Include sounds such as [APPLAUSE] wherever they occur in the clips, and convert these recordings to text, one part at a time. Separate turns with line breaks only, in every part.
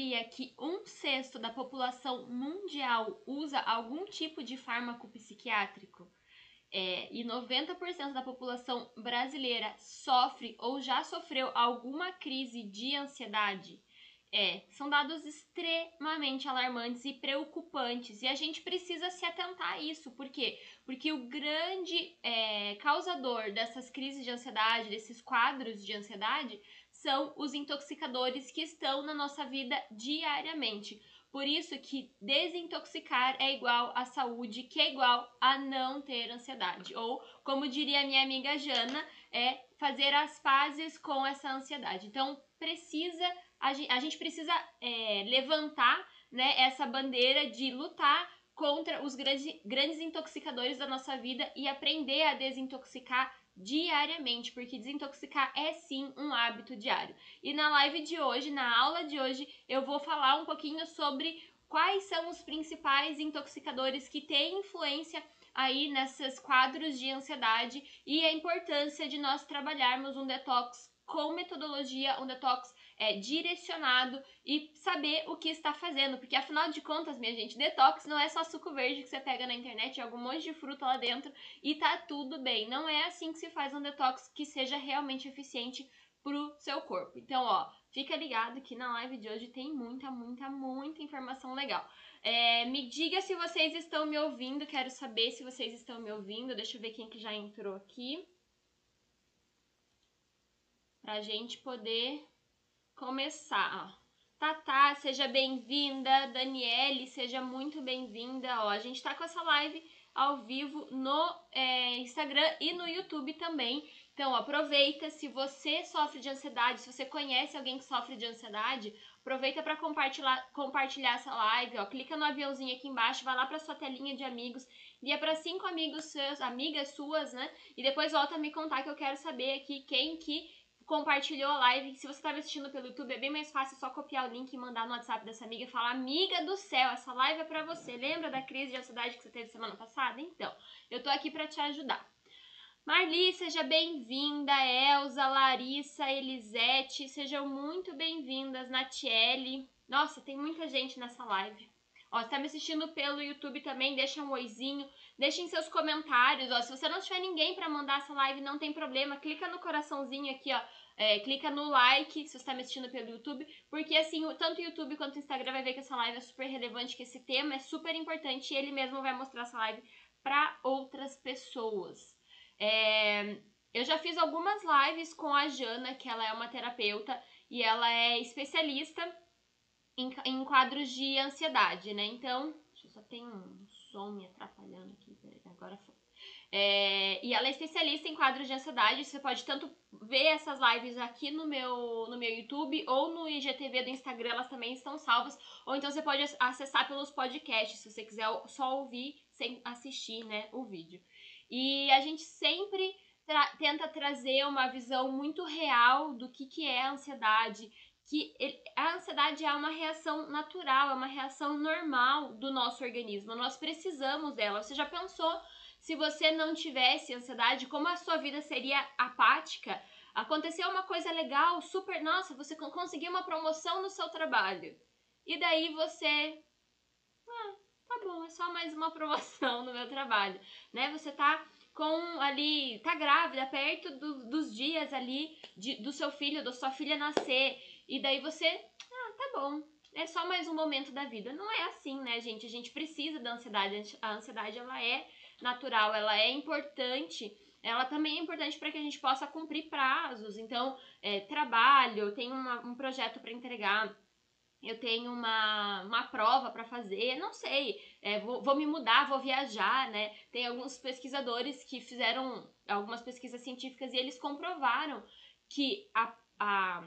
sabia que um sexto da população mundial usa algum tipo de fármaco psiquiátrico? É, e 90% da população brasileira sofre ou já sofreu alguma crise de ansiedade? É, são dados extremamente alarmantes e preocupantes e a gente precisa se atentar a isso. Por quê? Porque o grande é, causador dessas crises de ansiedade, desses quadros de ansiedade, são os intoxicadores que estão na nossa vida diariamente. Por isso que desintoxicar é igual à saúde, que é igual a não ter ansiedade. Ou, como diria minha amiga Jana, é fazer as pazes com essa ansiedade. Então, precisa a gente precisa é, levantar né, essa bandeira de lutar contra os grandes, grandes intoxicadores da nossa vida e aprender a desintoxicar diariamente, porque desintoxicar é sim um hábito diário. E na live de hoje, na aula de hoje, eu vou falar um pouquinho sobre quais são os principais intoxicadores que têm influência aí nesses quadros de ansiedade e a importância de nós trabalharmos um detox com metodologia, um detox é, direcionado e saber o que está fazendo. Porque afinal de contas, minha gente, detox não é só suco verde que você pega na internet, joga um monte de fruta lá dentro e tá tudo bem. Não é assim que se faz um detox que seja realmente eficiente pro seu corpo. Então, ó, fica ligado que na live de hoje tem muita, muita, muita informação legal. É, me diga se vocês estão me ouvindo, quero saber se vocês estão me ouvindo. Deixa eu ver quem que já entrou aqui. Pra gente poder começar. Tatá, seja bem-vinda. Daniele, seja muito bem-vinda. Ó, a gente tá com essa live ao vivo no é, Instagram e no YouTube também. Então, aproveita. Se você sofre de ansiedade, se você conhece alguém que sofre de ansiedade, aproveita para compartilhar, compartilhar essa live. Ó, clica no aviãozinho aqui embaixo, vai lá para sua telinha de amigos, envia para cinco amigos seus, amigas suas, né? E depois volta a me contar que eu quero saber aqui quem que compartilhou a live. Se você está assistindo pelo YouTube, é bem mais fácil só copiar o link e mandar no WhatsApp dessa amiga e falar: Amiga do céu, essa live é para você. Lembra da crise de ansiedade que você teve semana passada? Então, eu tô aqui para te ajudar. Marli, seja bem-vinda. Elza, Larissa, Elisete, sejam muito bem-vindas. Natiele. Nossa, tem muita gente nessa live. Ó, você tá me assistindo pelo YouTube também, deixa um oizinho, deixem seus comentários, ó. Se você não tiver ninguém para mandar essa live, não tem problema, clica no coraçãozinho aqui, ó. É, clica no like se você está me assistindo pelo YouTube, porque assim, tanto o YouTube quanto o Instagram vai ver que essa live é super relevante, que esse tema é super importante e ele mesmo vai mostrar essa live para outras pessoas. É, eu já fiz algumas lives com a Jana, que ela é uma terapeuta e ela é especialista em, em quadros de ansiedade, né? Então, só tem um som me atrapalhando aqui, peraí, agora foi. É, e ela é especialista em quadros de ansiedade. Você pode tanto ver essas lives aqui no meu, no meu YouTube ou no IGTV do Instagram, elas também estão salvas. Ou então você pode acessar pelos podcasts, se você quiser só ouvir sem assistir né, o vídeo. E a gente sempre tra tenta trazer uma visão muito real do que, que é a ansiedade, que a ansiedade é uma reação natural, é uma reação normal do nosso organismo. Nós precisamos dela. Você já pensou se você não tivesse ansiedade, como a sua vida seria apática? Aconteceu uma coisa legal, super, nossa, você conseguiu uma promoção no seu trabalho. E daí você, ah, tá bom, é só mais uma promoção no meu trabalho, né? Você tá com ali, tá grávida, perto do, dos dias ali de, do seu filho, da sua filha nascer e daí você, ah, tá bom, é só mais um momento da vida. Não é assim, né, gente? A gente precisa da ansiedade. A ansiedade, ela é natural, ela é importante. Ela também é importante para que a gente possa cumprir prazos. Então, é, trabalho, eu tenho uma, um projeto para entregar, eu tenho uma, uma prova para fazer, não sei, é, vou, vou me mudar, vou viajar, né? Tem alguns pesquisadores que fizeram algumas pesquisas científicas e eles comprovaram que a, a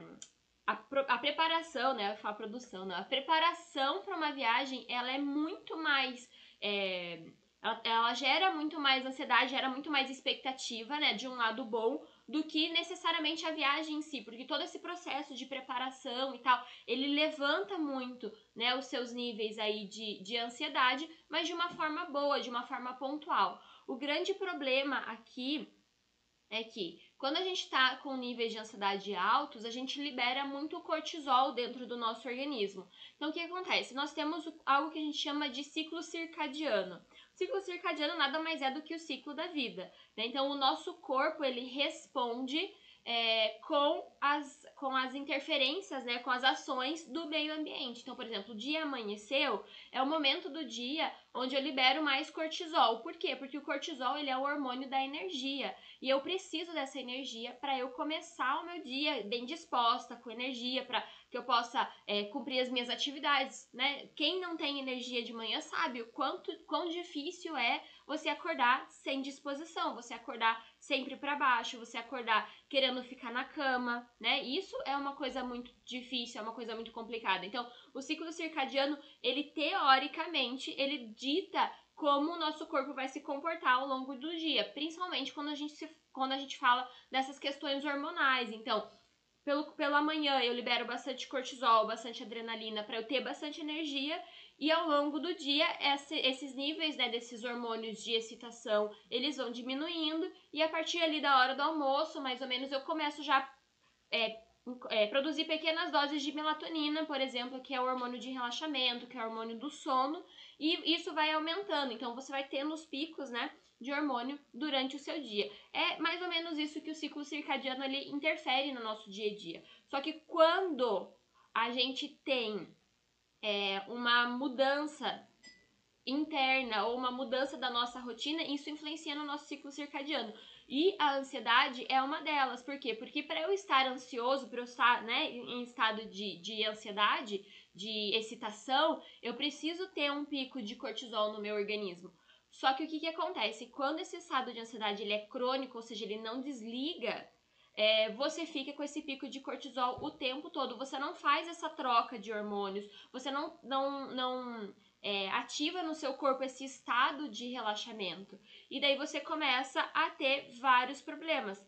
a, a preparação, né? Falo produção, não. A preparação para uma viagem, ela é muito mais. É, ela, ela, gera muito mais ansiedade, gera muito mais expectativa, né? De um lado bom, do que necessariamente a viagem em si, porque todo esse processo de preparação e tal, ele levanta muito, né? Os seus níveis aí de, de ansiedade, mas de uma forma boa, de uma forma pontual. O grande problema aqui é que quando a gente está com níveis de ansiedade altos, a gente libera muito cortisol dentro do nosso organismo. Então, o que acontece? Nós temos algo que a gente chama de ciclo circadiano. O ciclo circadiano nada mais é do que o ciclo da vida. Né? Então, o nosso corpo ele responde é, com, as, com as interferências, né, com as ações do meio ambiente. Então, por exemplo, o dia amanheceu, é o momento do dia onde eu libero mais cortisol. Por quê? Porque o cortisol ele é o hormônio da energia e eu preciso dessa energia para eu começar o meu dia bem disposta, com energia, para que eu possa é, cumprir as minhas atividades, né? Quem não tem energia de manhã sabe o quanto quão difícil é você acordar sem disposição, você acordar sempre para baixo, você acordar querendo ficar na cama, né? Isso é uma coisa muito difícil, é uma coisa muito complicada. Então, o ciclo circadiano, ele teoricamente, ele dita como o nosso corpo vai se comportar ao longo do dia, principalmente quando a gente se, quando a gente fala dessas questões hormonais. Então, pelo, pela manhã eu libero bastante cortisol, bastante adrenalina para eu ter bastante energia e ao longo do dia, esse, esses níveis né, desses hormônios de excitação, eles vão diminuindo e a partir ali da hora do almoço, mais ou menos, eu começo já é, é, produzir pequenas doses de melatonina, por exemplo, que é o hormônio de relaxamento, que é o hormônio do sono, e isso vai aumentando. Então você vai tendo os picos, né, de hormônio durante o seu dia. É mais ou menos isso que o ciclo circadiano ele interfere no nosso dia a dia. Só que quando a gente tem é, uma mudança interna ou uma mudança da nossa rotina, isso influencia no nosso ciclo circadiano. E a ansiedade é uma delas. Por quê? Porque para eu estar ansioso, para eu estar né, em estado de, de ansiedade, de excitação, eu preciso ter um pico de cortisol no meu organismo. Só que o que, que acontece? Quando esse estado de ansiedade ele é crônico, ou seja, ele não desliga, é, você fica com esse pico de cortisol o tempo todo. Você não faz essa troca de hormônios, você não, não, não é, ativa no seu corpo esse estado de relaxamento. E daí você começa a ter vários problemas.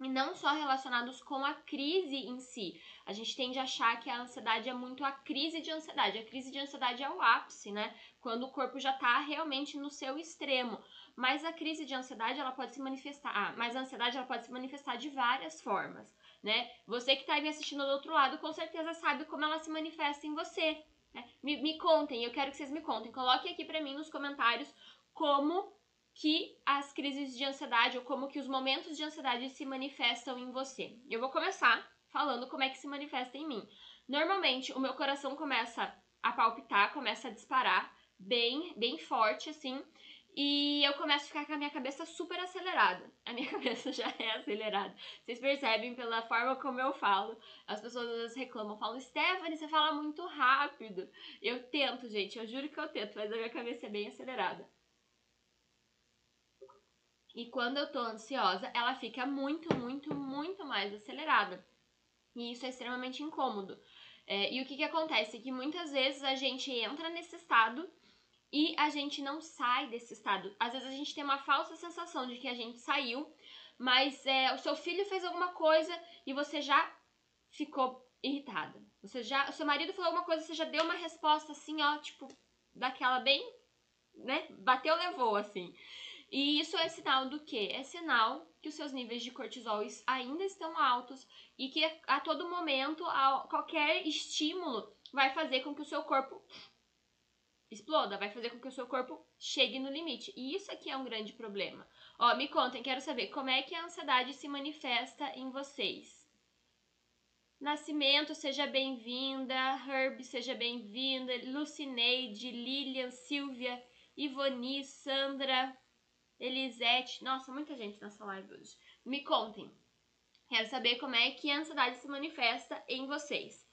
E não só relacionados com a crise em si. A gente tende a achar que a ansiedade é muito a crise de ansiedade. A crise de ansiedade é o ápice, né? Quando o corpo já está realmente no seu extremo. Mas a crise de ansiedade, ela pode se manifestar. Ah, mas a ansiedade, ela pode se manifestar de várias formas, né? Você que está me assistindo do outro lado, com certeza sabe como ela se manifesta em você. Né? Me, me contem, eu quero que vocês me contem. Coloquem aqui para mim nos comentários como que as crises de ansiedade ou como que os momentos de ansiedade se manifestam em você. Eu vou começar falando como é que se manifesta em mim. Normalmente, o meu coração começa a palpitar, começa a disparar bem, bem forte assim, e eu começo a ficar com a minha cabeça super acelerada. A minha [LAUGHS] cabeça já é acelerada. Vocês percebem pela forma como eu falo. As pessoas às vezes reclamam, falam, Stephanie, você fala muito rápido. Eu tento, gente, eu juro que eu tento, mas a minha cabeça é bem acelerada. E quando eu tô ansiosa, ela fica muito, muito, muito mais acelerada. E isso é extremamente incômodo. É, e o que, que acontece? Que muitas vezes a gente entra nesse estado e a gente não sai desse estado. Às vezes a gente tem uma falsa sensação de que a gente saiu, mas é, o seu filho fez alguma coisa e você já ficou irritada. Você já, o seu marido falou alguma coisa, você já deu uma resposta assim, ó, tipo, daquela bem, né? Bateu, levou assim. E isso é sinal do quê? É sinal que os seus níveis de cortisol ainda estão altos e que a todo momento qualquer estímulo vai fazer com que o seu corpo exploda, vai fazer com que o seu corpo chegue no limite. E isso aqui é um grande problema. Ó, me contem, quero saber como é que a ansiedade se manifesta em vocês. Nascimento, seja bem-vinda. Herb, seja bem-vinda. Lucineide, Lilian, Silvia, Ivoni, Sandra, Elisete. Nossa, muita gente nessa live hoje. Me contem. Quero saber como é que a ansiedade se manifesta em vocês.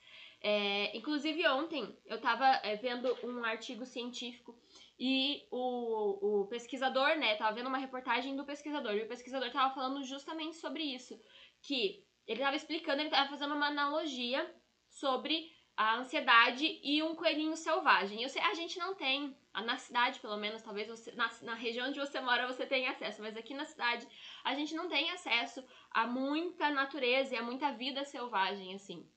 É, inclusive ontem eu estava é, vendo um artigo científico e o, o pesquisador, né, tava vendo uma reportagem do pesquisador e o pesquisador estava falando justamente sobre isso, que ele estava explicando, ele estava fazendo uma analogia sobre a ansiedade e um coelhinho selvagem. Eu sei, a gente não tem, na cidade pelo menos, talvez você, na, na região onde você mora você tenha acesso, mas aqui na cidade a gente não tem acesso a muita natureza e a muita vida selvagem, assim.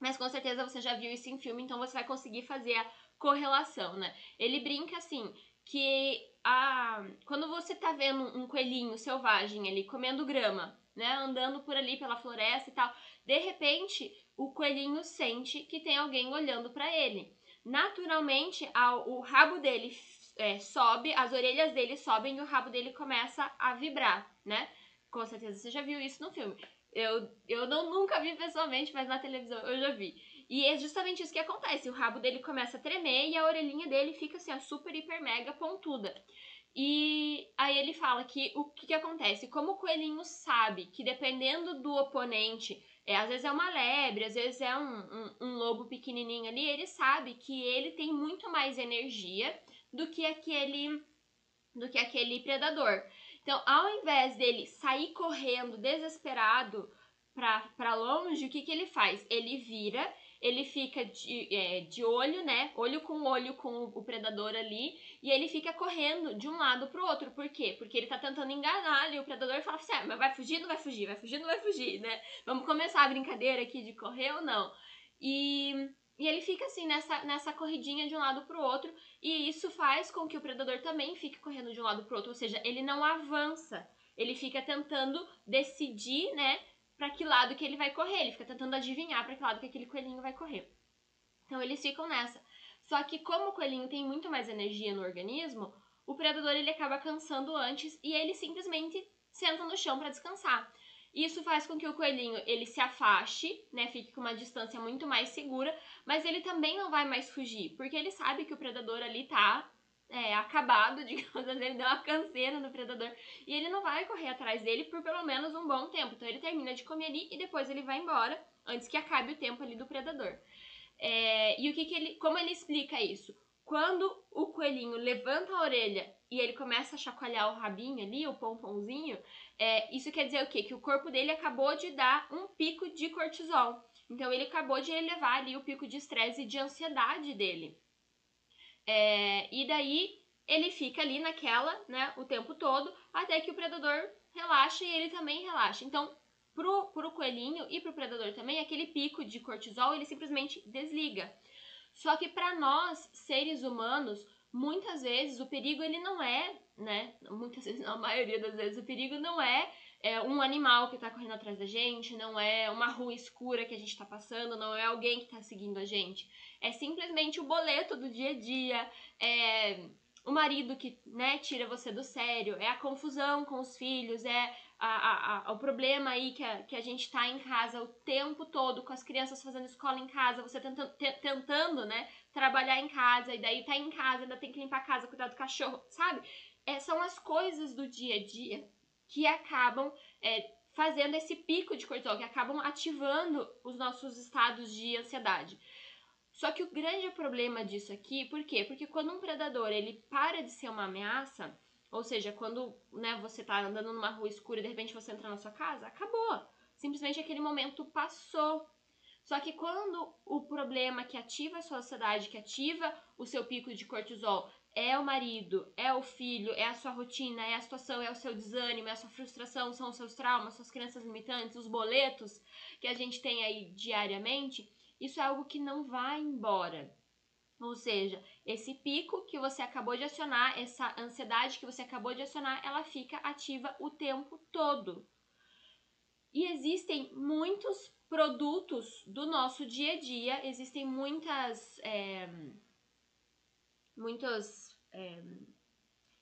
Mas com certeza você já viu isso em filme, então você vai conseguir fazer a correlação, né? Ele brinca assim que a, quando você tá vendo um coelhinho selvagem ali comendo grama, né, andando por ali pela floresta e tal, de repente o coelhinho sente que tem alguém olhando para ele. Naturalmente, o rabo dele é, sobe, as orelhas dele sobem e o rabo dele começa a vibrar, né? Com certeza você já viu isso no filme. Eu, eu não, nunca vi pessoalmente, mas na televisão eu já vi. E é justamente isso que acontece. O rabo dele começa a tremer e a orelhinha dele fica assim, ó, super, hiper, mega pontuda. E aí ele fala que o que, que acontece? Como o coelhinho sabe que dependendo do oponente, é, às vezes é uma lebre, às vezes é um, um, um lobo pequenininho ali, ele sabe que ele tem muito mais energia do que aquele do que aquele predador. Então, ao invés dele sair correndo desesperado para longe, o que, que ele faz? Ele vira, ele fica de, é, de olho, né? Olho com olho com o, predador ali, e ele fica correndo de um lado pro outro. Por quê? Porque ele tá tentando enganar ali o predador e fala assim: ah, mas vai fugir, não vai fugir, vai fugir, não vai fugir, né? Vamos começar a brincadeira aqui de correr ou não. E e ele fica assim nessa, nessa corridinha de um lado pro outro, e isso faz com que o predador também fique correndo de um lado pro outro, ou seja, ele não avança. Ele fica tentando decidir, né, para que lado que ele vai correr, ele fica tentando adivinhar para que lado que aquele coelhinho vai correr. Então eles ficam nessa. Só que como o coelhinho tem muito mais energia no organismo, o predador ele acaba cansando antes e ele simplesmente senta no chão para descansar. Isso faz com que o coelhinho ele se afaste, né, fique com uma distância muito mais segura, mas ele também não vai mais fugir, porque ele sabe que o predador ali tá é, acabado, [LAUGHS] digamos assim, ele deu uma canseira no predador e ele não vai correr atrás dele por pelo menos um bom tempo. Então ele termina de comer ali e depois ele vai embora antes que acabe o tempo ali do predador. É, e o que, que ele, como ele explica isso? Quando o coelhinho levanta a orelha e ele começa a chacoalhar o rabinho ali, o pomponzinho, é, isso quer dizer o quê? Que o corpo dele acabou de dar um pico de cortisol. Então ele acabou de elevar ali o pico de estresse e de ansiedade dele. É, e daí ele fica ali naquela, né, o tempo todo, até que o predador relaxa e ele também relaxa. Então, pro, pro coelhinho e pro predador também, aquele pico de cortisol ele simplesmente desliga. Só que para nós, seres humanos, muitas vezes o perigo ele não é, né? Muitas vezes, não, a maioria das vezes, o perigo não é, é um animal que tá correndo atrás da gente, não é uma rua escura que a gente tá passando, não é alguém que tá seguindo a gente. É simplesmente o boleto do dia a dia, é o marido que né, tira você do sério, é a confusão com os filhos, é a, a, problema aí que a, que a gente tá em casa o tempo todo, com as crianças fazendo escola em casa, você tentando, tentando né, trabalhar em casa, e daí tá em casa, ainda tem que limpar a casa, cuidar do cachorro, sabe? É, são as coisas do dia a dia que acabam é, fazendo esse pico de cortisol, que acabam ativando os nossos estados de ansiedade. Só que o grande problema disso aqui, por quê? Porque quando um predador ele para de ser uma ameaça, ou seja, quando né, você tá andando numa rua escura e de repente você entra na sua casa, acabou. Simplesmente aquele momento passou. Só que quando o problema que ativa a sua ansiedade, que ativa o seu pico de cortisol, é o marido, é o filho, é a sua rotina, é a situação, é o seu desânimo, é a sua frustração, são os seus traumas, suas crenças limitantes, os boletos que a gente tem aí diariamente, isso é algo que não vai embora. Ou seja, esse pico que você acabou de acionar, essa ansiedade que você acabou de acionar, ela fica ativa o tempo todo. E existem muitos produtos do nosso dia a dia, existem muitas. É, muitos é,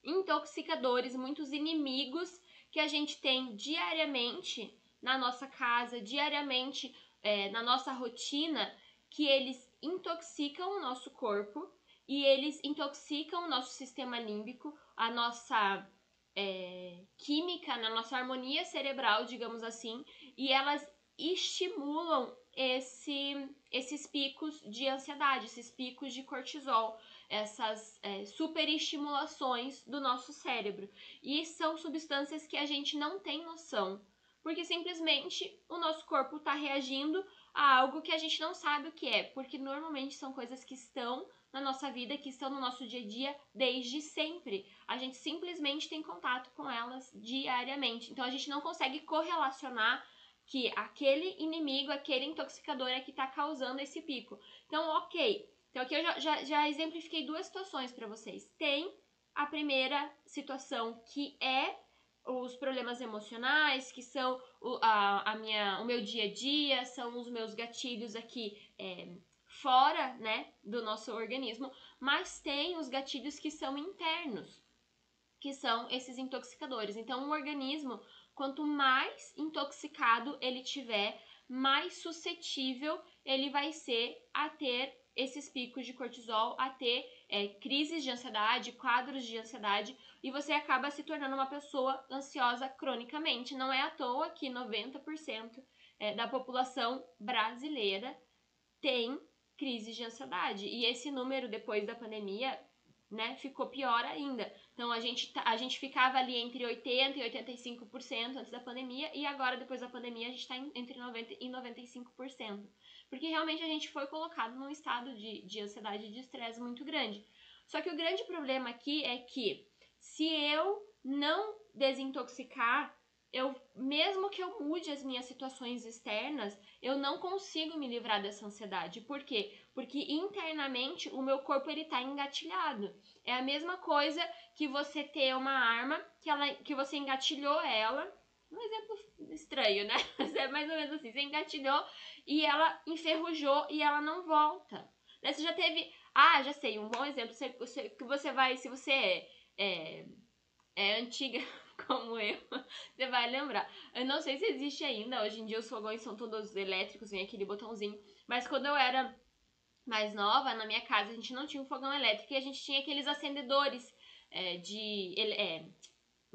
intoxicadores, muitos inimigos que a gente tem diariamente na nossa casa, diariamente é, na nossa rotina que eles intoxicam o nosso corpo e eles intoxicam o nosso sistema límbico, a nossa é, química, na nossa harmonia cerebral, digamos assim, e elas estimulam esse, esses picos de ansiedade, esses picos de cortisol, essas é, superestimulações do nosso cérebro. E são substâncias que a gente não tem noção porque simplesmente o nosso corpo está reagindo a algo que a gente não sabe o que é, porque normalmente são coisas que estão na nossa vida, que estão no nosso dia a dia desde sempre. A gente simplesmente tem contato com elas diariamente. Então a gente não consegue correlacionar que aquele inimigo, aquele intoxicador é que está causando esse pico. Então, ok. Então aqui eu já, já, já exemplifiquei duas situações para vocês. Tem a primeira situação que é os problemas emocionais, que são o, a, a minha, o meu dia a dia, são os meus gatilhos aqui é, fora né, do nosso organismo, mas tem os gatilhos que são internos, que são esses intoxicadores. Então, o organismo, quanto mais intoxicado ele tiver, mais suscetível ele vai ser a ter esses picos de cortisol, a ter é, crises de ansiedade, quadros de ansiedade, e você acaba se tornando uma pessoa ansiosa cronicamente. Não é à toa que 90% é, da população brasileira tem crises de ansiedade. E esse número depois da pandemia, né, ficou pior ainda. Então a gente, tá, a gente ficava ali entre 80% e 85% antes da pandemia, e agora, depois da pandemia, a gente está entre 90% e 95%. Porque realmente a gente foi colocado num estado de, de ansiedade e de estresse muito grande. Só que o grande problema aqui é que se eu não desintoxicar, eu mesmo que eu mude as minhas situações externas, eu não consigo me livrar dessa ansiedade. Por quê? Porque internamente o meu corpo ele tá engatilhado. É a mesma coisa que você ter uma arma que ela que você engatilhou ela, um exemplo estranho, né? [LAUGHS] Mas é mais ou menos assim, você engatilhou e ela enferrujou e ela não volta. Daí você já teve, ah, já sei, um bom exemplo, você, você, que você vai, se você é, é, é antiga [LAUGHS] como eu, você vai lembrar. Eu não sei se existe ainda, hoje em dia os fogões são todos elétricos, vem aquele botãozinho. Mas quando eu era mais nova, na minha casa, a gente não tinha um fogão elétrico e a gente tinha aqueles acendedores é, de é,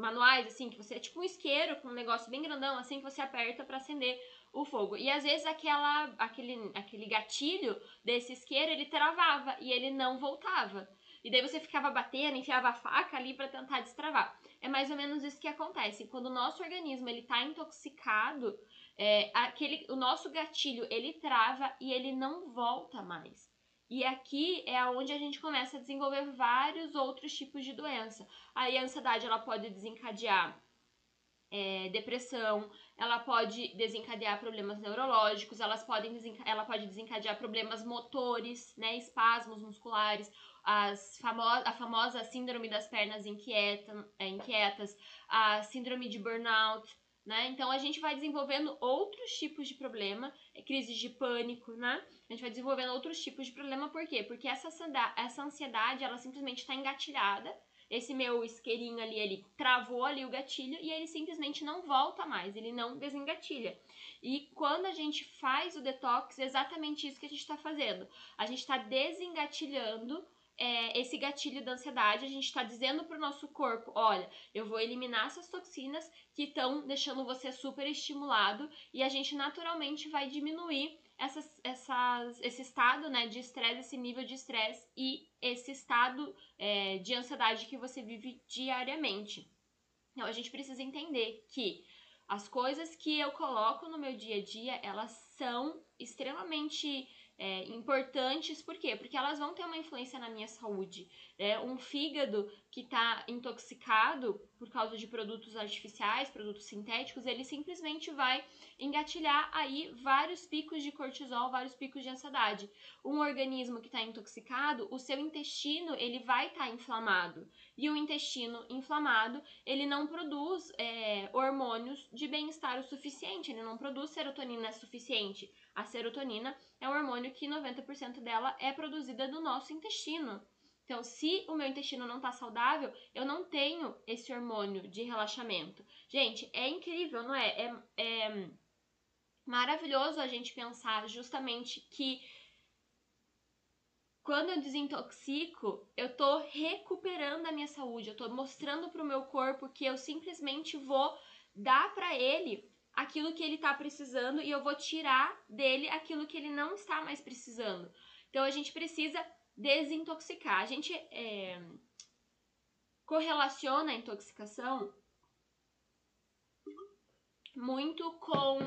manuais, assim, que você é tipo um isqueiro com um negócio bem grandão, assim, que você aperta para acender o fogo. E às vezes aquela, aquele, aquele gatilho desse isqueiro, ele travava e ele não voltava. E daí você ficava batendo, enfiava a faca ali para tentar destravar. É mais ou menos isso que acontece. Quando o nosso organismo ele tá intoxicado, é, aquele, o nosso gatilho ele trava e ele não volta mais. E aqui é onde a gente começa a desenvolver vários outros tipos de doença. Aí a ansiedade ela pode desencadear é, depressão, ela pode desencadear problemas neurológicos, elas podem ela pode desencadear problemas motores, né, espasmos musculares, as famo a famosa síndrome das pernas inquieta, é, inquietas, a síndrome de burnout, né? Então a gente vai desenvolvendo outros tipos de problema, é, crises de pânico, né? A gente vai desenvolvendo outros tipos de problema, por quê? Porque essa ansiedade, essa ansiedade ela simplesmente está engatilhada. Esse meu isqueirinho ali, ele travou ali o gatilho e ele simplesmente não volta mais, ele não desengatilha. E quando a gente faz o detox, é exatamente isso que a gente está fazendo. A gente está desengatilhando é, esse gatilho da ansiedade, a gente está dizendo para o nosso corpo: olha, eu vou eliminar essas toxinas que estão deixando você super estimulado e a gente naturalmente vai diminuir essas, essas, esse estado né, de estresse, esse nível de estresse e esse estado é, de ansiedade que você vive diariamente. Então a gente precisa entender que as coisas que eu coloco no meu dia a dia, elas são extremamente é, importantes, por quê? Porque elas vão ter uma influência na minha saúde. Né? Um fígado que está intoxicado por causa de produtos artificiais, produtos sintéticos, ele simplesmente vai engatilhar aí vários picos de cortisol, vários picos de ansiedade. Um organismo que está intoxicado, o seu intestino ele vai estar tá inflamado e o intestino inflamado ele não produz é, hormônios de bem-estar o suficiente, ele não produz serotonina suficiente. A serotonina é um hormônio que 90% dela é produzida do nosso intestino. Então, se o meu intestino não está saudável, eu não tenho esse hormônio de relaxamento. Gente, é incrível, não é? É, é maravilhoso a gente pensar justamente que quando eu desintoxico, eu tô recuperando a minha saúde, eu tô mostrando pro meu corpo que eu simplesmente vou dar para ele aquilo que ele está precisando e eu vou tirar dele aquilo que ele não está mais precisando. Então a gente precisa desintoxicar. A gente é, correlaciona a intoxicação muito com,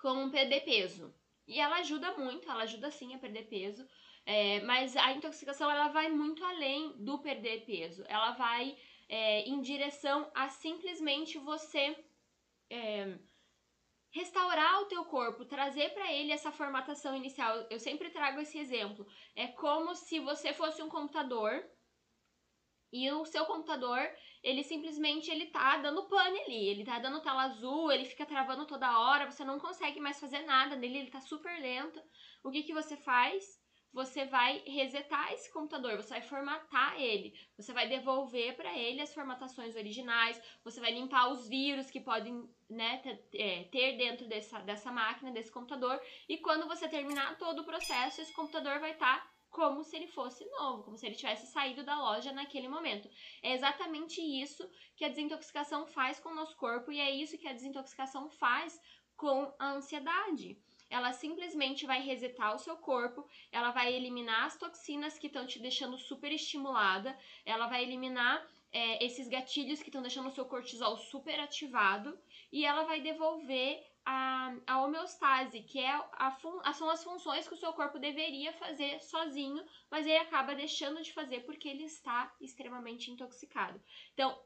com perder peso. E ela ajuda muito, ela ajuda sim a perder peso. É, mas a intoxicação ela vai muito além do perder peso. Ela vai é, em direção a simplesmente você é, restaurar o teu corpo, trazer para ele essa formatação inicial. Eu sempre trago esse exemplo. É como se você fosse um computador E o seu computador, ele simplesmente ele tá dando pane ali, ele tá dando tela azul, ele fica travando toda hora, você não consegue mais fazer nada nele, ele tá super lento. O que que você faz? Você vai resetar esse computador, você vai formatar ele, você vai devolver para ele as formatações originais, você vai limpar os vírus que podem né, é, ter dentro dessa, dessa máquina, desse computador, e quando você terminar todo o processo, esse computador vai estar tá como se ele fosse novo, como se ele tivesse saído da loja naquele momento. É exatamente isso que a desintoxicação faz com o nosso corpo e é isso que a desintoxicação faz com a ansiedade. Ela simplesmente vai resetar o seu corpo, ela vai eliminar as toxinas que estão te deixando super estimulada, ela vai eliminar é, esses gatilhos que estão deixando o seu cortisol super ativado e ela vai devolver a, a homeostase, que é a fun, são as funções que o seu corpo deveria fazer sozinho, mas ele acaba deixando de fazer porque ele está extremamente intoxicado. Então,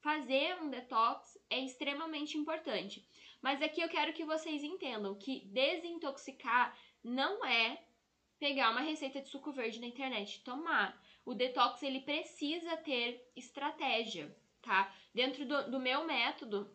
fazer um detox é extremamente importante. Mas aqui eu quero que vocês entendam que desintoxicar não é pegar uma receita de suco verde na internet e tomar. O detox ele precisa ter estratégia, tá? Dentro do, do meu método,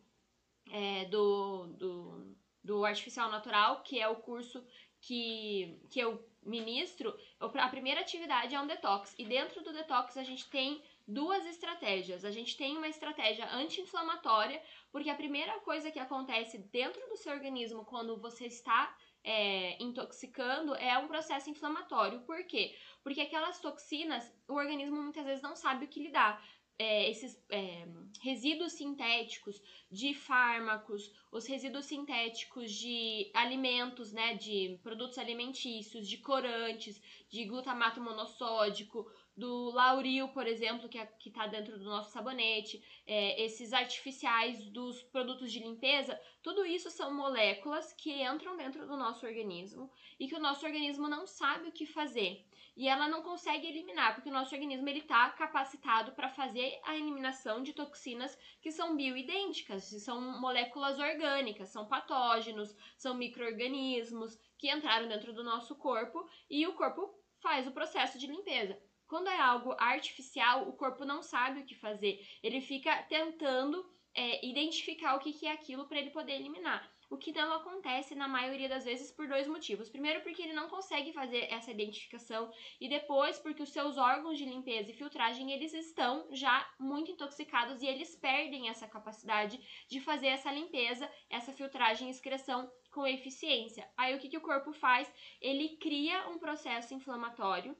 é, do, do, do Artificial Natural, que é o curso que, que eu ministro, a primeira atividade é um detox. E dentro do detox a gente tem duas estratégias. A gente tem uma estratégia anti-inflamatória, porque a primeira coisa que acontece dentro do seu organismo quando você está é, intoxicando é um processo inflamatório. Por quê? Porque aquelas toxinas, o organismo muitas vezes não sabe o que lidar é, esses é, resíduos sintéticos de fármacos, os resíduos sintéticos de alimentos, né, de produtos alimentícios, de corantes, de glutamato monossódico, do lauril, por exemplo, que é, está dentro do nosso sabonete, é, esses artificiais dos produtos de limpeza, tudo isso são moléculas que entram dentro do nosso organismo e que o nosso organismo não sabe o que fazer e ela não consegue eliminar, porque o nosso organismo ele está capacitado para fazer a eliminação de toxinas que são bioidênticas, são moléculas orgânicas, são patógenos, são microorganismos que entraram dentro do nosso corpo e o corpo faz o processo de limpeza. Quando é algo artificial, o corpo não sabe o que fazer, ele fica tentando é, identificar o que, que é aquilo para ele poder eliminar o que não acontece na maioria das vezes por dois motivos. Primeiro, porque ele não consegue fazer essa identificação, e depois, porque os seus órgãos de limpeza e filtragem eles estão já muito intoxicados e eles perdem essa capacidade de fazer essa limpeza, essa filtragem e excreção com eficiência. Aí o que, que o corpo faz? Ele cria um processo inflamatório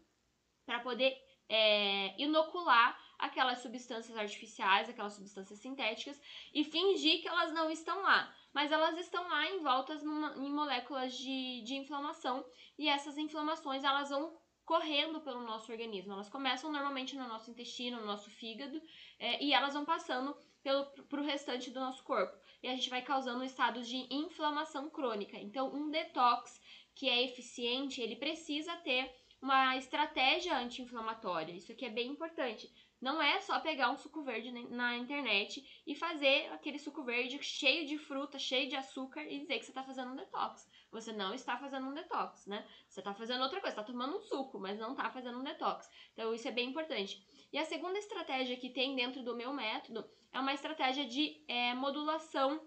para poder é, inocular aquelas substâncias artificiais, aquelas substâncias sintéticas e fingir que elas não estão lá. Mas elas estão lá envoltas em moléculas de, de inflamação e essas inflamações elas vão correndo pelo nosso organismo. Elas começam normalmente no nosso intestino, no nosso fígado é, e elas vão passando pelo pro restante do nosso corpo. E a gente vai causando um estado de inflamação crônica. Então, um detox que é eficiente, ele precisa ter uma estratégia anti-inflamatória. Isso aqui é bem importante. Não é só pegar um suco verde na internet e fazer aquele suco verde cheio de fruta, cheio de açúcar e dizer que você está fazendo um detox. Você não está fazendo um detox, né? Você está fazendo outra coisa, está tomando um suco, mas não está fazendo um detox. Então isso é bem importante. E a segunda estratégia que tem dentro do meu método é uma estratégia de é, modulação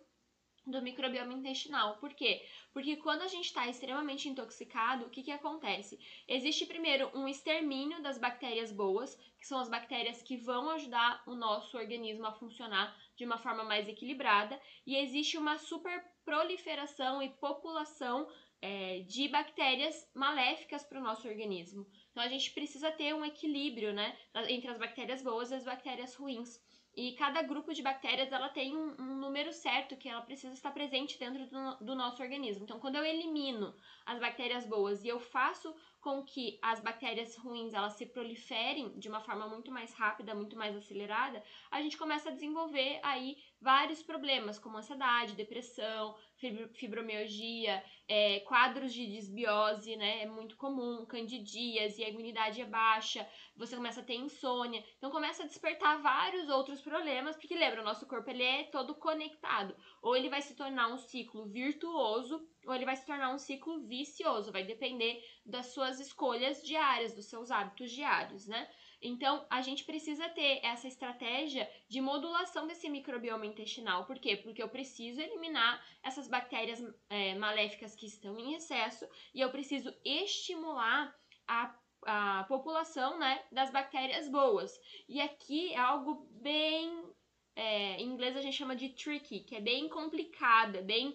do microbioma intestinal. Por quê? Porque quando a gente está extremamente intoxicado, o que, que acontece? Existe primeiro um extermínio das bactérias boas, que são as bactérias que vão ajudar o nosso organismo a funcionar de uma forma mais equilibrada, e existe uma super proliferação e população é, de bactérias maléficas para o nosso organismo. Então a gente precisa ter um equilíbrio né, entre as bactérias boas e as bactérias ruins. E cada grupo de bactérias ela tem um, um número certo que ela precisa estar presente dentro do, do nosso organismo. Então, quando eu elimino as bactérias boas e eu faço com que as bactérias ruins elas se proliferem de uma forma muito mais rápida, muito mais acelerada, a gente começa a desenvolver aí vários problemas, como ansiedade, depressão, fibromialgia, é, quadros de desbiose, né? É muito comum, candidíase, e a imunidade é baixa, você começa a ter insônia. Então começa a despertar vários outros problemas, porque lembra, o nosso corpo ele é todo conectado. Ou ele vai se tornar um ciclo virtuoso, ou ele vai se tornar um ciclo vicioso, vai depender das suas escolhas diárias, dos seus hábitos diários, né? Então, a gente precisa ter essa estratégia de modulação desse microbioma intestinal. Por quê? Porque eu preciso eliminar essas bactérias é, maléficas que estão em excesso e eu preciso estimular a, a população né, das bactérias boas. E aqui é algo bem. É, em inglês a gente chama de tricky, que é bem complicada, bem.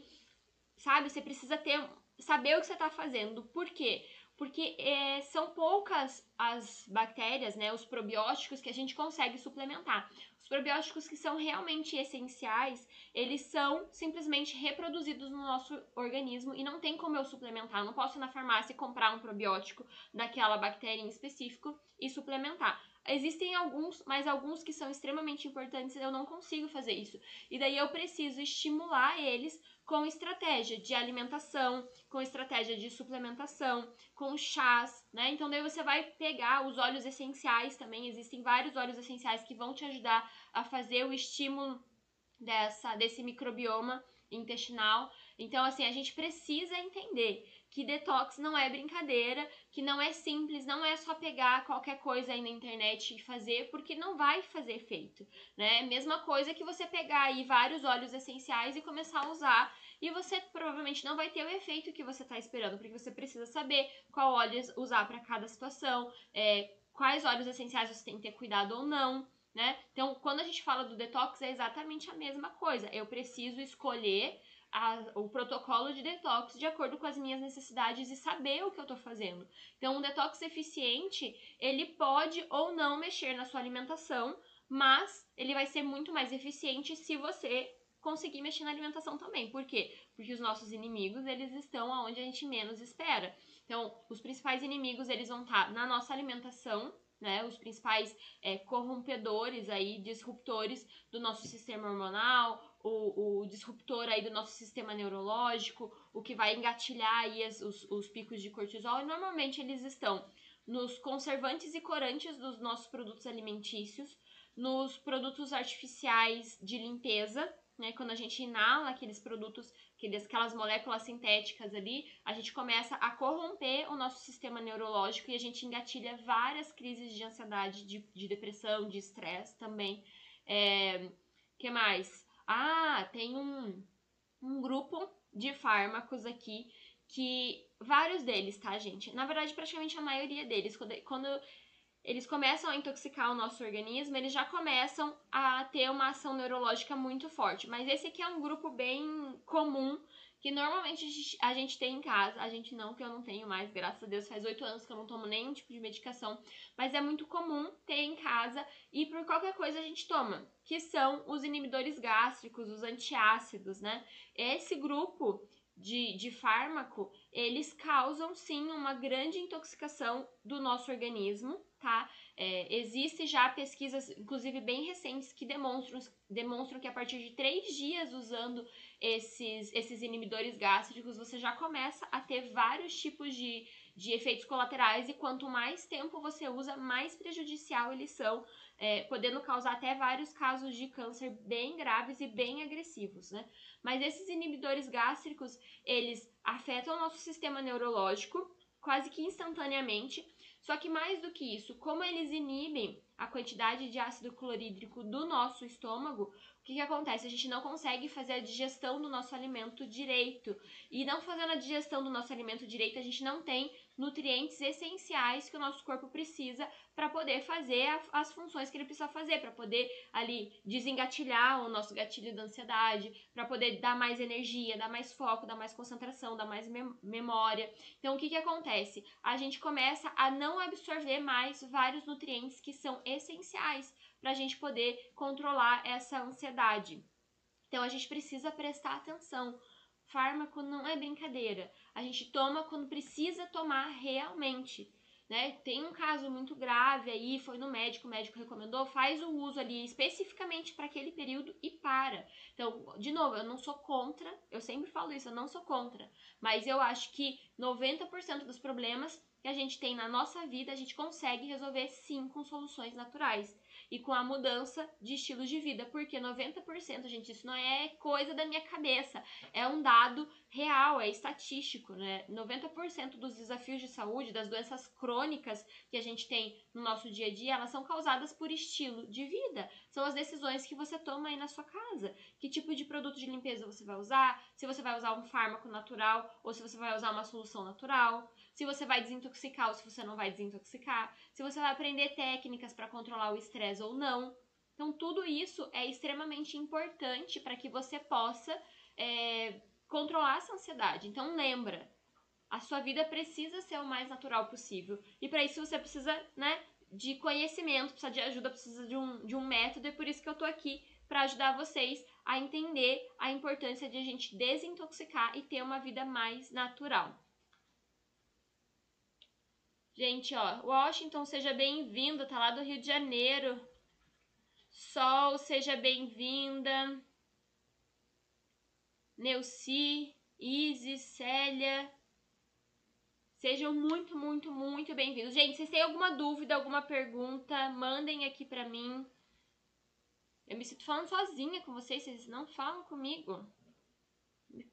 Sabe, você precisa ter. Saber o que você está fazendo. Por quê? Porque é, são poucas as bactérias, né, os probióticos que a gente consegue suplementar. Os probióticos que são realmente essenciais, eles são simplesmente reproduzidos no nosso organismo e não tem como eu suplementar. Eu não posso ir na farmácia e comprar um probiótico daquela bactéria em específico e suplementar. Existem alguns, mas alguns que são extremamente importantes eu não consigo fazer isso. E daí eu preciso estimular eles com estratégia de alimentação, com estratégia de suplementação, com chás, né? Então daí você vai pegar os óleos essenciais também, existem vários óleos essenciais que vão te ajudar a fazer o estímulo dessa desse microbioma intestinal. Então assim, a gente precisa entender que detox não é brincadeira, que não é simples, não é só pegar qualquer coisa aí na internet e fazer, porque não vai fazer efeito, né? Mesma coisa que você pegar aí vários óleos essenciais e começar a usar e você provavelmente não vai ter o efeito que você está esperando, porque você precisa saber qual óleo usar para cada situação, é, quais óleos essenciais você tem que ter cuidado ou não. Né? Então, quando a gente fala do detox, é exatamente a mesma coisa. Eu preciso escolher a, o protocolo de detox de acordo com as minhas necessidades e saber o que eu estou fazendo. Então, um detox eficiente, ele pode ou não mexer na sua alimentação, mas ele vai ser muito mais eficiente se você conseguir mexer na alimentação também. Por quê? Porque os nossos inimigos, eles estão aonde a gente menos espera. Então, os principais inimigos, eles vão estar na nossa alimentação, né, os principais é, corrompedores aí, disruptores do nosso sistema hormonal, o, o, disruptor aí do nosso sistema neurológico, o que vai engatilhar aí as, os, os picos de cortisol, e normalmente eles estão nos conservantes e corantes dos nossos produtos alimentícios, nos produtos artificiais de limpeza, né? Quando a gente inala aqueles produtos, aqueles, aquelas moléculas sintéticas ali, a gente começa a corromper o nosso sistema neurológico e a gente engatilha várias crises de ansiedade, de, de depressão, de estresse também. É, que mais? Ah, tem um, um grupo de fármacos aqui que vários deles, tá, gente? Na verdade, praticamente a maioria deles, quando, eles começam a intoxicar o nosso organismo, eles já começam a ter uma ação neurológica muito forte. Mas esse aqui é um grupo bem comum que normalmente a gente tem em casa. A gente não, que eu não tenho mais, graças a Deus, faz oito anos que eu não tomo nenhum tipo de medicação. Mas é muito comum ter em casa e por qualquer coisa a gente toma, que são os inibidores gástricos, os antiácidos, né? Esse grupo de, de fármaco, eles causam sim uma grande intoxicação do nosso organismo tá? É, Existem já pesquisas, inclusive bem recentes, que demonstram, demonstram que a partir de três dias usando esses, esses inibidores gástricos, você já começa a ter vários tipos de, de efeitos colaterais e quanto mais tempo você usa, mais prejudicial eles são, é, podendo causar até vários casos de câncer bem graves e bem agressivos, né? Mas esses inibidores gástricos, eles afetam o nosso sistema neurológico quase que instantaneamente, só que mais do que isso, como eles inibem a quantidade de ácido clorídrico do nosso estômago, o que, que acontece? A gente não consegue fazer a digestão do nosso alimento direito. E não fazendo a digestão do nosso alimento direito, a gente não tem nutrientes essenciais que o nosso corpo precisa para poder fazer a, as funções que ele precisa fazer, para poder ali desengatilhar o nosso gatilho da ansiedade, para poder dar mais energia, dar mais foco, dar mais concentração, dar mais mem memória. Então, o que, que acontece? A gente começa a não absorver mais vários nutrientes que são essenciais para a gente poder controlar essa ansiedade. Então, a gente precisa prestar atenção fármaco não é brincadeira. A gente toma quando precisa tomar realmente. Né? Tem um caso muito grave aí, foi no médico, o médico recomendou, faz o uso ali especificamente para aquele período e para. Então, de novo, eu não sou contra, eu sempre falo isso, eu não sou contra, mas eu acho que 90% dos problemas que a gente tem na nossa vida, a gente consegue resolver sim com soluções naturais e com a mudança de estilo de vida, porque 90%, gente, isso não é coisa da minha cabeça, é um dado real, é estatístico, né? 90% dos desafios de saúde, das doenças crônicas que a gente tem no nosso dia a dia, elas são causadas por estilo de vida. São as decisões que você toma aí na sua casa. Que tipo de produto de limpeza você vai usar? Se você vai usar um fármaco natural ou se você vai usar uma solução natural? Se você vai desintoxicar ou se você não vai desintoxicar? Se você vai aprender técnicas para controlar o estresse ou não? Então, tudo isso é extremamente importante para que você possa é, controlar essa ansiedade. Então lembra, a sua vida precisa ser o mais natural possível. E para isso você precisa, né, de conhecimento, precisa de ajuda, precisa de um, de um método, e por isso que eu tô aqui para ajudar vocês a entender a importância de a gente desintoxicar e ter uma vida mais natural. Gente, ó, Washington, seja bem-vindo, tá lá do Rio de Janeiro. Sol, seja bem-vinda. Neuci, Isis, Célia. Sejam muito, muito, muito bem-vindos. Gente, vocês têm alguma dúvida, alguma pergunta, mandem aqui pra mim. Eu me sinto falando sozinha com vocês, vocês não falam comigo.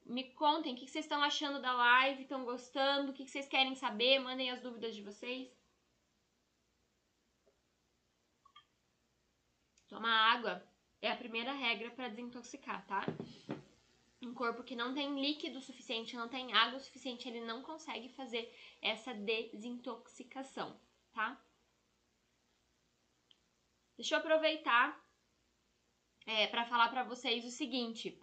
Me contem o que vocês estão achando da live, estão gostando, o que vocês querem saber, mandem as dúvidas de vocês. Tomar água é a primeira regra para desintoxicar, tá? Um corpo que não tem líquido suficiente, não tem água suficiente, ele não consegue fazer essa desintoxicação, tá? Deixa eu aproveitar é, para falar para vocês o seguinte.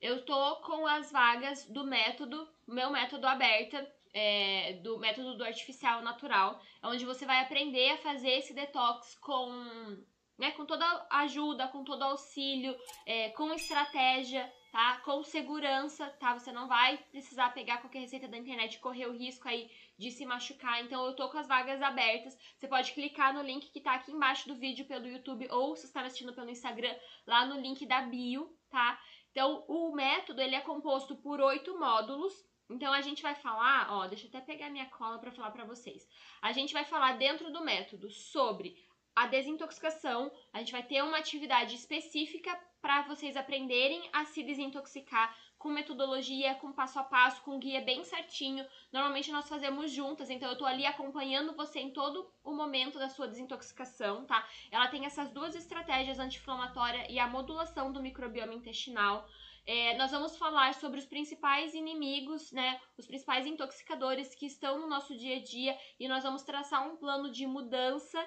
Eu tô com as vagas do método, meu método aberta, é, do método do artificial natural, onde você vai aprender a fazer esse detox com, né, com toda ajuda, com todo auxílio, é, com estratégia, tá? Com segurança, tá? Você não vai precisar pegar qualquer receita da internet e correr o risco aí de se machucar. Então eu tô com as vagas abertas. Você pode clicar no link que tá aqui embaixo do vídeo pelo YouTube ou se está assistindo pelo Instagram, lá no link da bio, tá? Então o método ele é composto por oito módulos. Então a gente vai falar, ó, deixa eu até pegar minha cola para falar para vocês. A gente vai falar dentro do método sobre a desintoxicação, a gente vai ter uma atividade específica para vocês aprenderem a se desintoxicar com metodologia, com passo a passo, com guia bem certinho. Normalmente nós fazemos juntas, então eu tô ali acompanhando você em todo o momento da sua desintoxicação, tá? Ela tem essas duas estratégias anti-inflamatória e a modulação do microbioma intestinal. É, nós vamos falar sobre os principais inimigos, né? Os principais intoxicadores que estão no nosso dia a dia e nós vamos traçar um plano de mudança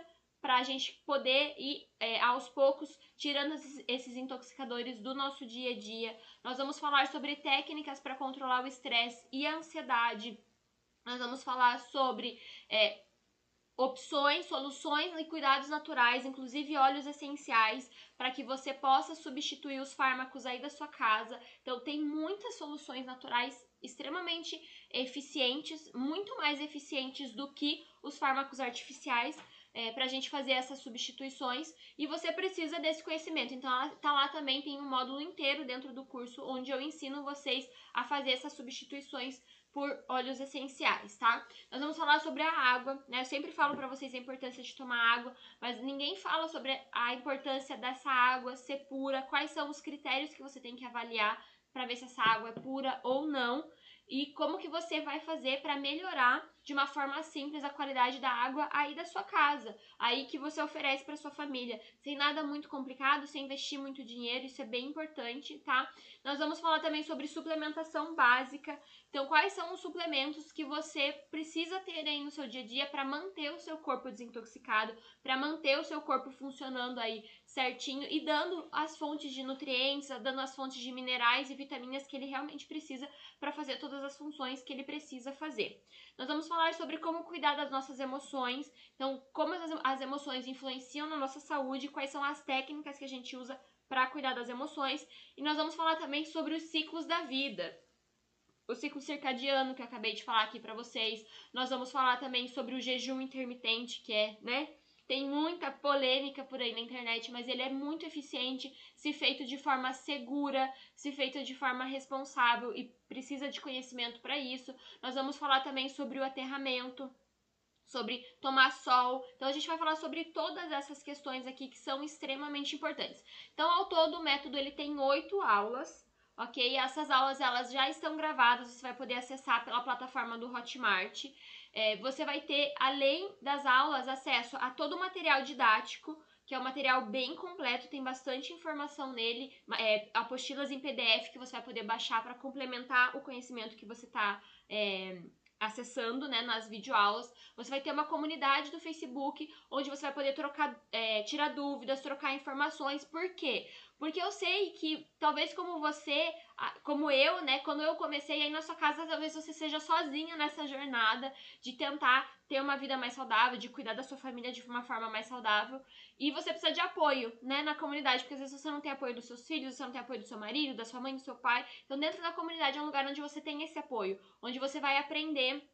para a gente poder ir é, aos poucos tirando esses, intoxicadores do nosso dia a dia. Nós vamos falar sobre técnicas para controlar o estresse e a ansiedade. Nós vamos falar sobre é, opções, soluções e cuidados naturais, inclusive óleos essenciais, para que você possa substituir os fármacos aí da sua casa. Então, tem muitas soluções naturais extremamente eficientes, muito mais eficientes do que os fármacos artificiais é, para a gente fazer essas substituições e você precisa desse conhecimento. Então, tá lá também tem um módulo inteiro dentro do curso onde eu ensino vocês a fazer essas substituições por óleos essenciais, tá? Nós vamos falar sobre a água, né? Eu sempre falo para vocês a importância de tomar água, mas ninguém fala sobre a importância dessa água ser pura, quais são os critérios que você tem que avaliar para ver se essa água é pura ou não e como que você vai fazer para melhorar de uma forma simples a qualidade da água aí da sua casa, aí que você oferece para sua família, sem nada muito complicado, sem investir muito dinheiro, isso é bem importante, tá? Nós vamos falar também sobre suplementação básica. Então, quais são os suplementos que você precisa ter aí no seu dia a dia para manter o seu corpo desintoxicado, para manter o seu corpo funcionando aí certinho e dando as fontes de nutrientes, dando as fontes de minerais e vitaminas que ele realmente precisa para fazer todas as funções que ele precisa fazer. Nós vamos falar sobre como cuidar das nossas emoções, então, como as emoções influenciam na nossa saúde, quais são as técnicas que a gente usa para cuidar das emoções, e nós vamos falar também sobre os ciclos da vida. O ciclo circadiano que eu acabei de falar aqui para vocês. Nós vamos falar também sobre o jejum intermitente, que é, né, tem muita polêmica por aí na internet, mas ele é muito eficiente se feito de forma segura, se feito de forma responsável e precisa de conhecimento para isso. Nós vamos falar também sobre o aterramento, sobre tomar sol. Então a gente vai falar sobre todas essas questões aqui que são extremamente importantes. Então ao todo o método ele tem oito aulas ok? Essas aulas elas já estão gravadas, você vai poder acessar pela plataforma do Hotmart. É, você vai ter, além das aulas, acesso a todo o material didático, que é um material bem completo, tem bastante informação nele, é, apostilas em PDF que você vai poder baixar para complementar o conhecimento que você está é, acessando né, nas videoaulas. Você vai ter uma comunidade do Facebook onde você vai poder trocar, é, tirar dúvidas, trocar informações. Por quê? Porque eu sei que talvez como você, como eu, né, quando eu comecei aí na sua casa, talvez você seja sozinha nessa jornada de tentar ter uma vida mais saudável, de cuidar da sua família de uma forma mais saudável. E você precisa de apoio, né, na comunidade, porque às vezes você não tem apoio dos seus filhos, você não tem apoio do seu marido, da sua mãe, do seu pai. Então, dentro da comunidade é um lugar onde você tem esse apoio, onde você vai aprender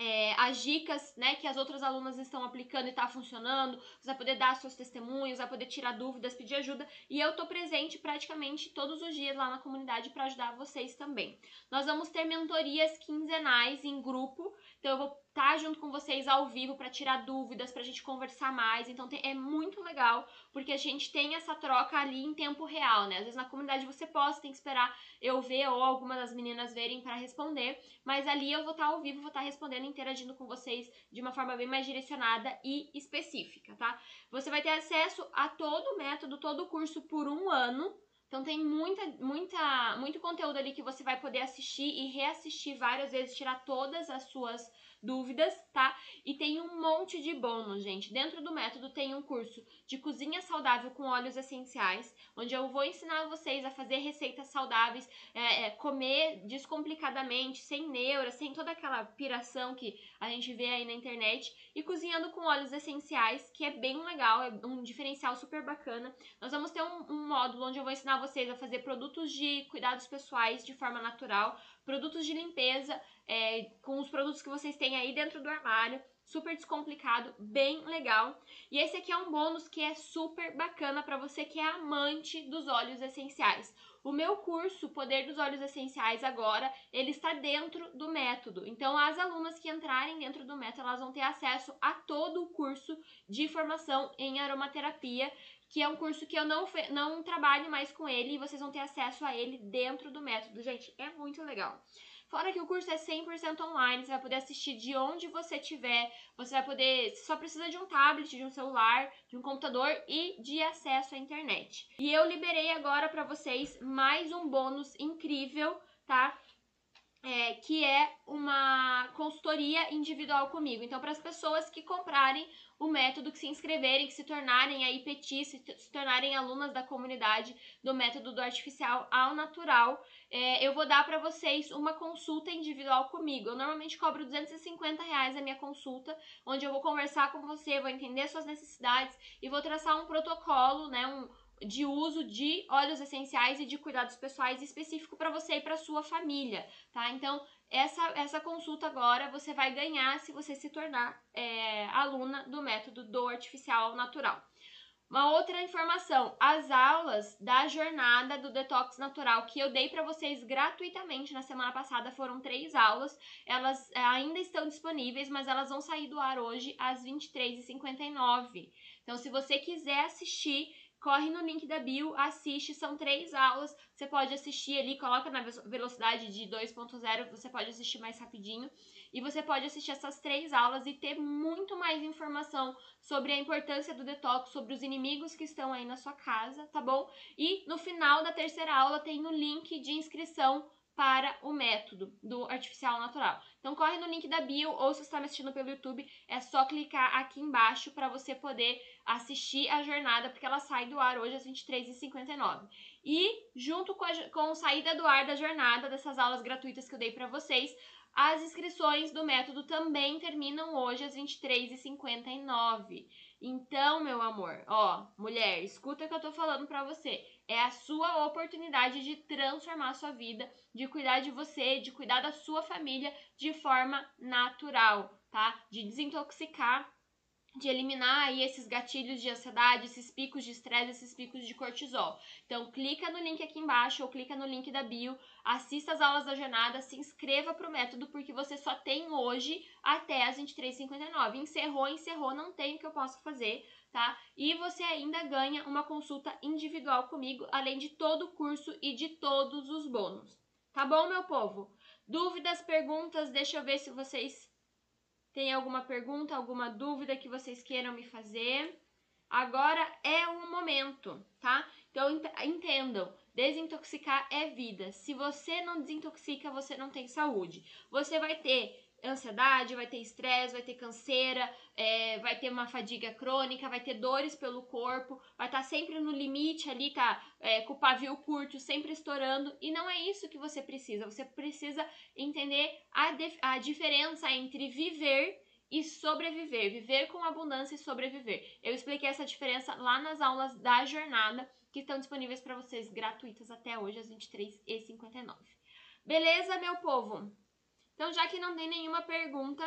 é, as dicas né, que as outras alunas estão aplicando e está funcionando, você vai poder dar seus testemunhos, vai poder tirar dúvidas, pedir ajuda. E eu estou presente praticamente todos os dias lá na comunidade para ajudar vocês também. Nós vamos ter mentorias quinzenais em grupo, então eu vou estar tá junto com vocês ao vivo para tirar dúvidas, para a gente conversar mais. Então tem, é muito legal, porque a gente tem essa troca ali em tempo real, né? Às vezes na comunidade você posta, tem que esperar eu ver ou alguma das meninas verem para responder, mas ali eu vou estar tá ao vivo, vou estar tá respondendo, interagindo com vocês de uma forma bem mais direcionada e específica, tá? Você vai ter acesso a todo o método, todo o curso por um ano. Então tem muita, muita, muito conteúdo ali que você vai poder assistir e reassistir várias vezes, tirar todas as suas dúvidas, tá? E tem um monte de bônus, gente. Dentro do método tem um curso de cozinha saudável com óleos essenciais, onde eu vou ensinar vocês a fazer receitas saudáveis, é, é, comer descomplicadamente, sem neura, sem toda aquela piração que a gente vê aí na internet, e cozinhando com óleos essenciais, que é bem legal, é um diferencial super bacana. Nós vamos ter um, um módulo onde eu vou ensinar vocês a fazer produtos de cuidados pessoais de forma natural, produtos de limpeza é, com os produtos que vocês têm aí dentro do armário, super descomplicado, bem legal. E esse aqui é um bônus que é super bacana para você que é amante dos óleos essenciais. O meu curso Poder dos Óleos Essenciais agora, ele está dentro do método. Então as alunas que entrarem dentro do método, elas vão ter acesso a todo o curso de formação em aromaterapia, que é um curso que eu não, não trabalho mais com ele e vocês vão ter acesso a ele dentro do método. Gente, é muito legal. Fora que o curso é 100% online, você vai poder assistir de onde você estiver, você vai poder, você só precisa de um tablet, de um celular, de um computador e de acesso à internet. E eu liberei agora para vocês mais um bônus incrível, tá? É, que é uma consultoria individual comigo. Então, para as pessoas que comprarem o método, que se inscreverem, que se tornarem aí petis, se, se tornarem alunas da comunidade do método do artificial ao natural, é, eu vou dar para vocês uma consulta individual comigo. Eu normalmente cobro 250 reais a minha consulta, onde eu vou conversar com você, vou entender suas necessidades e vou traçar um protocolo, né, um, de uso de óleos essenciais e de cuidados pessoais específico para você e para sua família, tá? Então, essa, essa consulta agora você vai ganhar se você se tornar é, aluna do método do artificial natural. Uma outra informação, as aulas da jornada do detox natural que eu dei para vocês gratuitamente na semana passada foram três aulas. Elas é, ainda estão disponíveis, mas elas vão sair do ar hoje às 23h59. Então, se você quiser assistir, corre no link da bio, assiste, são três aulas, você pode assistir ali, coloca na velocidade de 2.0, você pode assistir mais rapidinho, e você pode assistir essas três aulas e ter muito mais informação sobre a importância do detox, sobre os inimigos que estão aí na sua casa, tá bom? E no final da terceira aula tem o link de inscrição para o método do artificial natural. Então corre no link da bio ou se você está me assistindo pelo YouTube, é só clicar aqui embaixo para você poder assistir a jornada, porque ela sai do ar hoje às 23h59. E junto com a com saída do ar da jornada, dessas aulas gratuitas que eu dei para vocês, as inscrições do método também terminam hoje às 23h59. Então, meu amor, ó, mulher, escuta o que eu tô falando pra você. É a sua oportunidade de transformar a sua vida, de cuidar de você, de cuidar da sua família de forma natural, tá? De desintoxicar de eliminar aí esses gatilhos de ansiedade, esses picos de estresse, esses picos de cortisol. Então, clica no link aqui embaixo ou clica no link da bio, assista as aulas da jornada, se inscreva para o método, porque você só tem hoje até as 23h59. Encerrou, encerrou, não tem o que eu possa fazer, tá? E você ainda ganha uma consulta individual comigo, além de todo o curso e de todos os bônus. Tá bom, meu povo? Dúvidas, perguntas, deixa eu ver se vocês tem alguma pergunta, alguma dúvida que vocês queiram me fazer? Agora é o momento, tá? Então entendam, desintoxicar é vida. Se você não desintoxica, você não tem saúde. Você vai ter ansiedade, vai ter estresse, vai ter canseira, é, vai ter uma fadiga crônica, vai ter dores pelo corpo, vai estar tá sempre no limite ali, tá é, com o pavio curto, sempre estourando, e não é isso que você precisa. Você precisa entender a, a diferença entre viver e sobreviver, viver com abundância e sobreviver. Eu expliquei essa diferença lá nas aulas da jornada que estão disponíveis para vocês gratuitas até hoje às 23h59. Beleza, meu povo? Então, já que não tem nenhuma pergunta,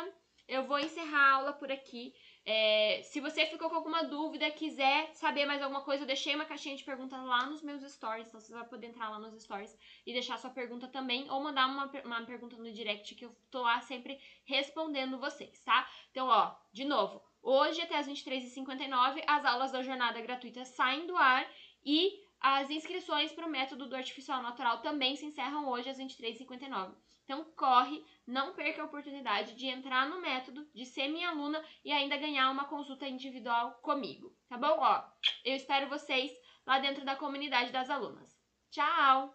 eu vou encerrar a aula por aqui. É, se você ficou com alguma dúvida, quiser saber mais alguma coisa, eu deixei uma caixinha de perguntas lá nos meus stories, então você vai poder entrar lá nos stories e deixar sua pergunta também, ou mandar uma, uma pergunta no direct que eu tô lá sempre respondendo vocês, tá? Então, ó, de novo, hoje até as 23h59 as aulas da jornada gratuita saem do ar e as inscrições para o método do artificial natural também se encerram hoje às 23h59. Então corre, não perca a oportunidade de entrar no método, de ser minha aluna e ainda ganhar uma consulta individual comigo, tá bom? Ó, eu espero vocês lá dentro da comunidade das alunas. Tchau!